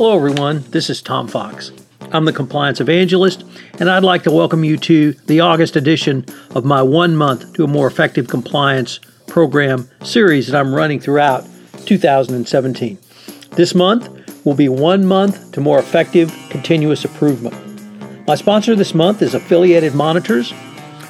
Hello, everyone. This is Tom Fox. I'm the Compliance Evangelist, and I'd like to welcome you to the August edition of my One Month to a More Effective Compliance program series that I'm running throughout 2017. This month will be One Month to More Effective Continuous Improvement. My sponsor this month is Affiliated Monitors.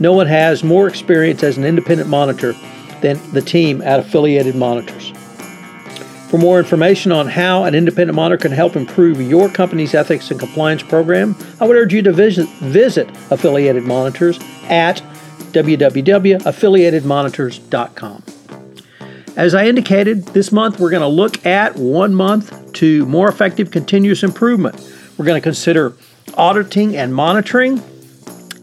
no one has more experience as an independent monitor than the team at Affiliated Monitors. For more information on how an independent monitor can help improve your company's ethics and compliance program, I would urge you to visit, visit Affiliated Monitors at www.affiliatedmonitors.com. As I indicated, this month we're going to look at one month to more effective continuous improvement. We're going to consider auditing and monitoring,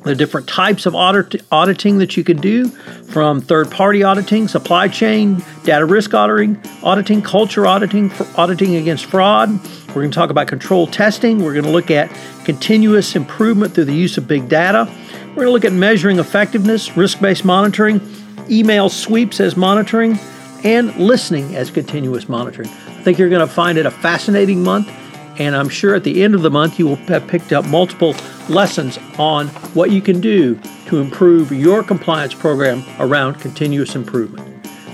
the different types of audit, auditing that you can do from third party auditing, supply chain, data risk auditing, auditing, culture auditing, for auditing against fraud. We're going to talk about control testing. We're going to look at continuous improvement through the use of big data. We're going to look at measuring effectiveness, risk based monitoring, email sweeps as monitoring, and listening as continuous monitoring. I think you're going to find it a fascinating month and I'm sure at the end of the month you will have picked up multiple lessons on what you can do to improve your compliance program around continuous improvement.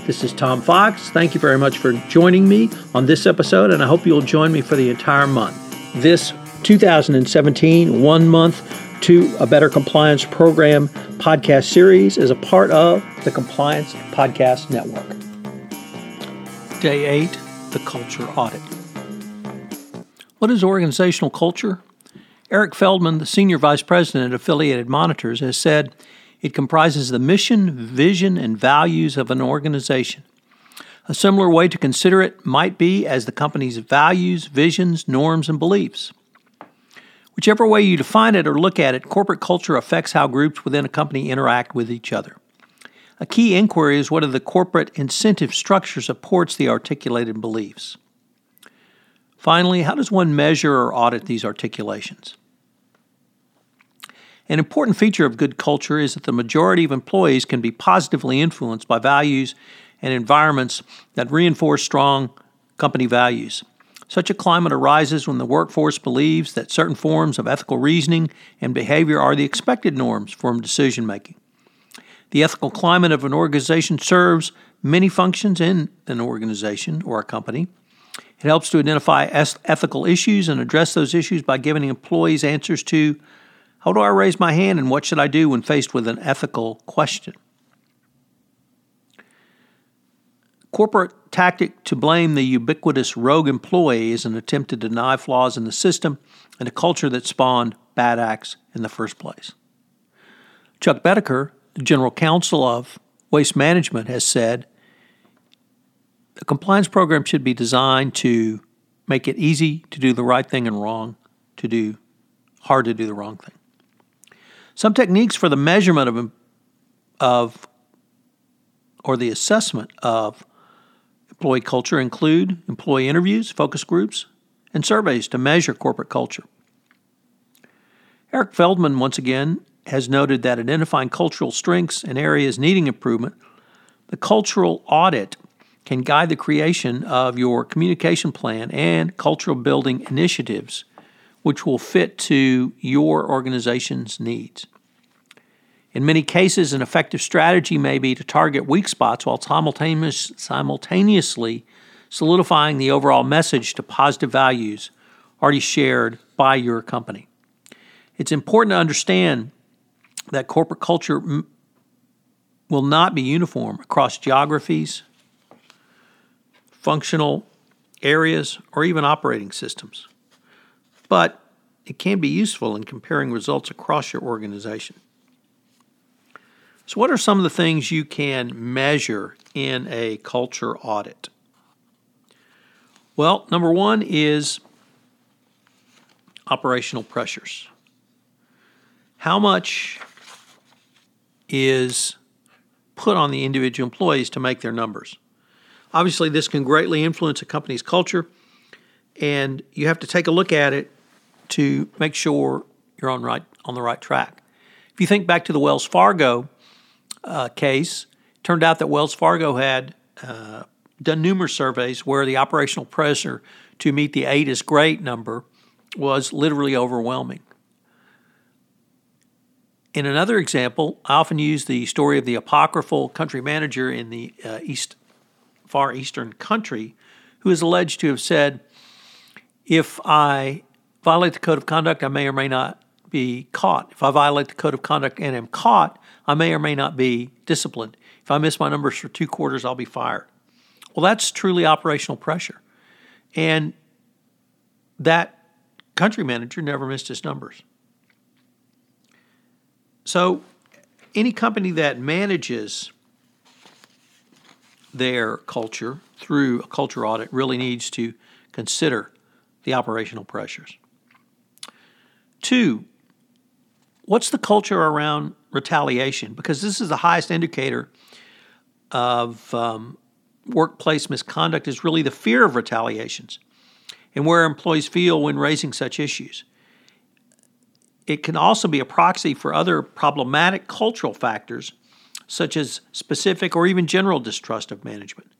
This is Tom Fox. Thank you very much for joining me on this episode, and I hope you'll join me for the entire month. This 2017 One Month to a Better Compliance Program podcast series is a part of the Compliance Podcast Network. Day 8 The Culture Audit. What is organizational culture? Eric Feldman, the Senior Vice President at Affiliated Monitors, has said it comprises the mission, vision, and values of an organization. A similar way to consider it might be as the company's values, visions, norms, and beliefs. Whichever way you define it or look at it, corporate culture affects how groups within a company interact with each other. A key inquiry is whether the corporate incentive structure supports the articulated beliefs. Finally, how does one measure or audit these articulations? An important feature of good culture is that the majority of employees can be positively influenced by values and environments that reinforce strong company values. Such a climate arises when the workforce believes that certain forms of ethical reasoning and behavior are the expected norms for decision making. The ethical climate of an organization serves many functions in an organization or a company. It helps to identify ethical issues and address those issues by giving employees answers to how do I raise my hand and what should I do when faced with an ethical question? Corporate tactic to blame the ubiquitous rogue employee is an attempt to deny flaws in the system and a culture that spawned bad acts in the first place. Chuck Boettcher, the general counsel of Waste Management, has said a compliance program should be designed to make it easy to do the right thing and wrong to do hard to do the wrong thing. Some techniques for the measurement of of or the assessment of employee culture include employee interviews, focus groups, and surveys to measure corporate culture. Eric Feldman once again has noted that identifying cultural strengths and areas needing improvement, the cultural audit can guide the creation of your communication plan and cultural building initiatives, which will fit to your organization's needs. In many cases, an effective strategy may be to target weak spots while simultaneous, simultaneously solidifying the overall message to positive values already shared by your company. It's important to understand that corporate culture m- will not be uniform across geographies, functional areas, or even operating systems. But it can be useful in comparing results across your organization. So, what are some of the things you can measure in a culture audit? Well, number one is operational pressures. How much is put on the individual employees to make their numbers? Obviously, this can greatly influence a company's culture, and you have to take a look at it to make sure you're on right on the right track. If you think back to the Wells Fargo uh, case, turned out that Wells Fargo had uh, done numerous surveys where the operational pressure to meet the eight is great number was literally overwhelming. In another example, I often use the story of the apocryphal country manager in the uh, east, far eastern country who is alleged to have said, If I violate the code of conduct, I may or may not be caught. If I violate the code of conduct and am caught, I may or may not be disciplined. If I miss my numbers for two quarters, I'll be fired. Well, that's truly operational pressure. And that country manager never missed his numbers. So, any company that manages their culture through a culture audit really needs to consider the operational pressures. Two, what's the culture around retaliation? Because this is the highest indicator of um, workplace misconduct is really the fear of retaliations and where employees feel when raising such issues. It can also be a proxy for other problematic cultural factors, such as specific or even general distrust of management.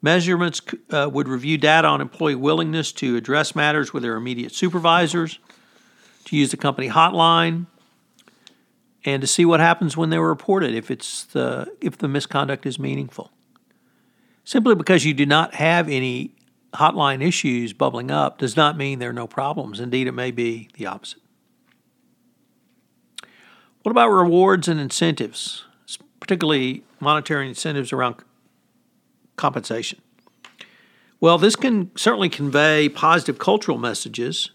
Measurements uh, would review data on employee willingness to address matters with their immediate supervisors, to use the company hotline, and to see what happens when they're reported if it's the if the misconduct is meaningful. Simply because you do not have any hotline issues bubbling up does not mean there are no problems. Indeed, it may be the opposite. What about rewards and incentives, particularly monetary incentives around compensation? Well, this can certainly convey positive cultural messages.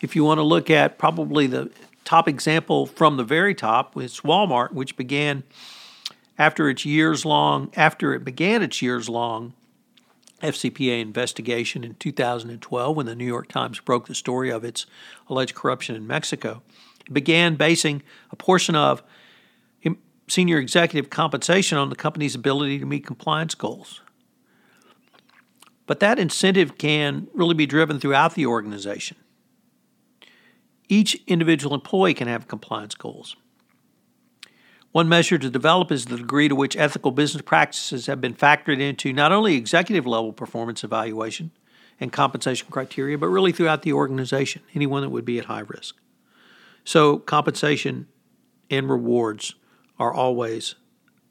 If you want to look at probably the top example from the very top, it's Walmart, which began after its years long after it began its years long FCPA investigation in 2012 when the New York Times broke the story of its alleged corruption in Mexico. It began basing a portion of senior executive compensation on the company's ability to meet compliance goals. But that incentive can really be driven throughout the organization. Each individual employee can have compliance goals. One measure to develop is the degree to which ethical business practices have been factored into not only executive level performance evaluation and compensation criteria, but really throughout the organization, anyone that would be at high risk. So, compensation and rewards are always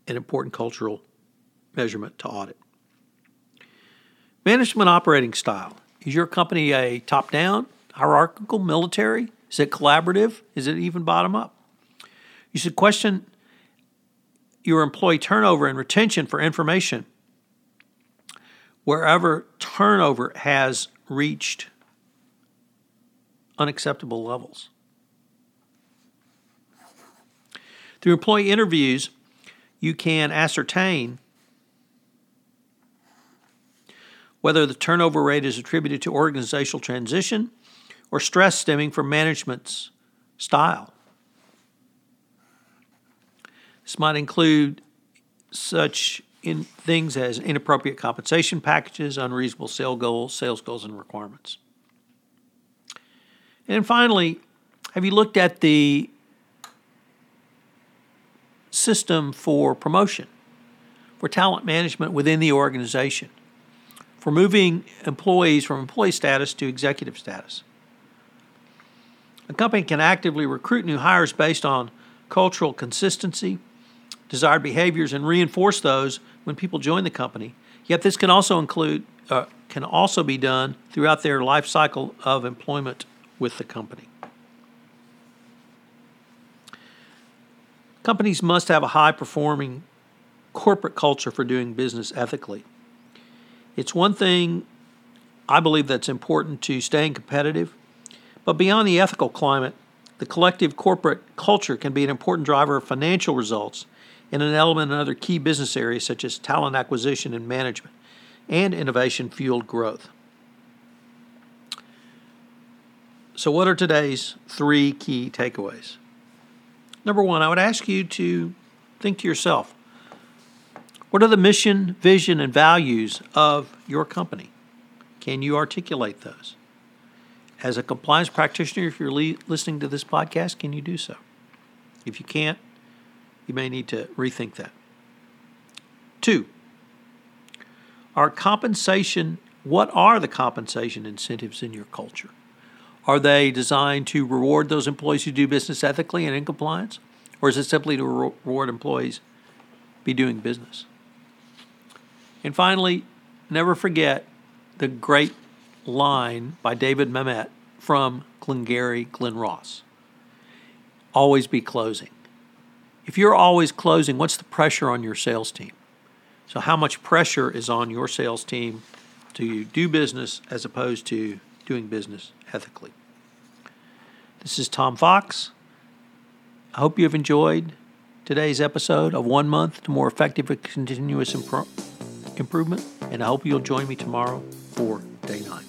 an important cultural measurement to audit. Management operating style. Is your company a top down, hierarchical, military? Is it collaborative? Is it even bottom up? You should question your employee turnover and retention for information wherever turnover has reached unacceptable levels. Through employee interviews, you can ascertain whether the turnover rate is attributed to organizational transition or stress stemming from management's style. This might include such in things as inappropriate compensation packages, unreasonable sales goals, sales goals and requirements. And finally, have you looked at the system for promotion, for talent management within the organization, for moving employees from employee status to executive status? A company can actively recruit new hires based on cultural consistency, desired behaviors and reinforce those when people join the company. Yet this can also include uh, can also be done throughout their life cycle of employment with the company. Companies must have a high performing corporate culture for doing business ethically. It's one thing I believe that's important to staying competitive, but beyond the ethical climate, the collective corporate culture can be an important driver of financial results and an element in other key business areas such as talent acquisition and management and innovation fueled growth. So, what are today's three key takeaways? Number one, I would ask you to think to yourself what are the mission, vision, and values of your company? Can you articulate those? As a compliance practitioner, if you're le- listening to this podcast, can you do so? If you can't, you may need to rethink that. Two, our compensation, what are the compensation incentives in your culture? Are they designed to reward those employees who do business ethically and in compliance? Or is it simply to reward employees be doing business? And finally, never forget the great line by David Mamet from Glengarry Glen Ross. Always be closing. If you're always closing, what's the pressure on your sales team? So, how much pressure is on your sales team to do business as opposed to doing business ethically? This is Tom Fox. I hope you have enjoyed today's episode of One Month to More Effective and Continuous Impro- Improvement, and I hope you'll join me tomorrow for day nine.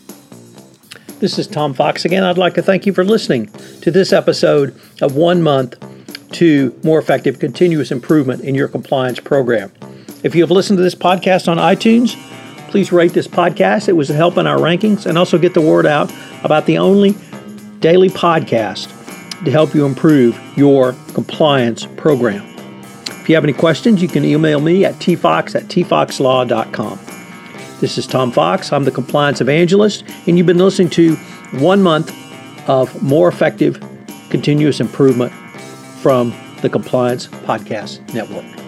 This is Tom Fox again. I'd like to thank you for listening to this episode of One Month to More Effective Continuous Improvement in your compliance program. If you have listened to this podcast on iTunes, please rate this podcast. It was a help in our rankings and also get the word out about the only daily podcast to help you improve your compliance program. If you have any questions, you can email me at tfox at tfoxlaw.com. This is Tom Fox. I'm the compliance evangelist, and you've been listening to one month of more effective continuous improvement from the Compliance Podcast Network.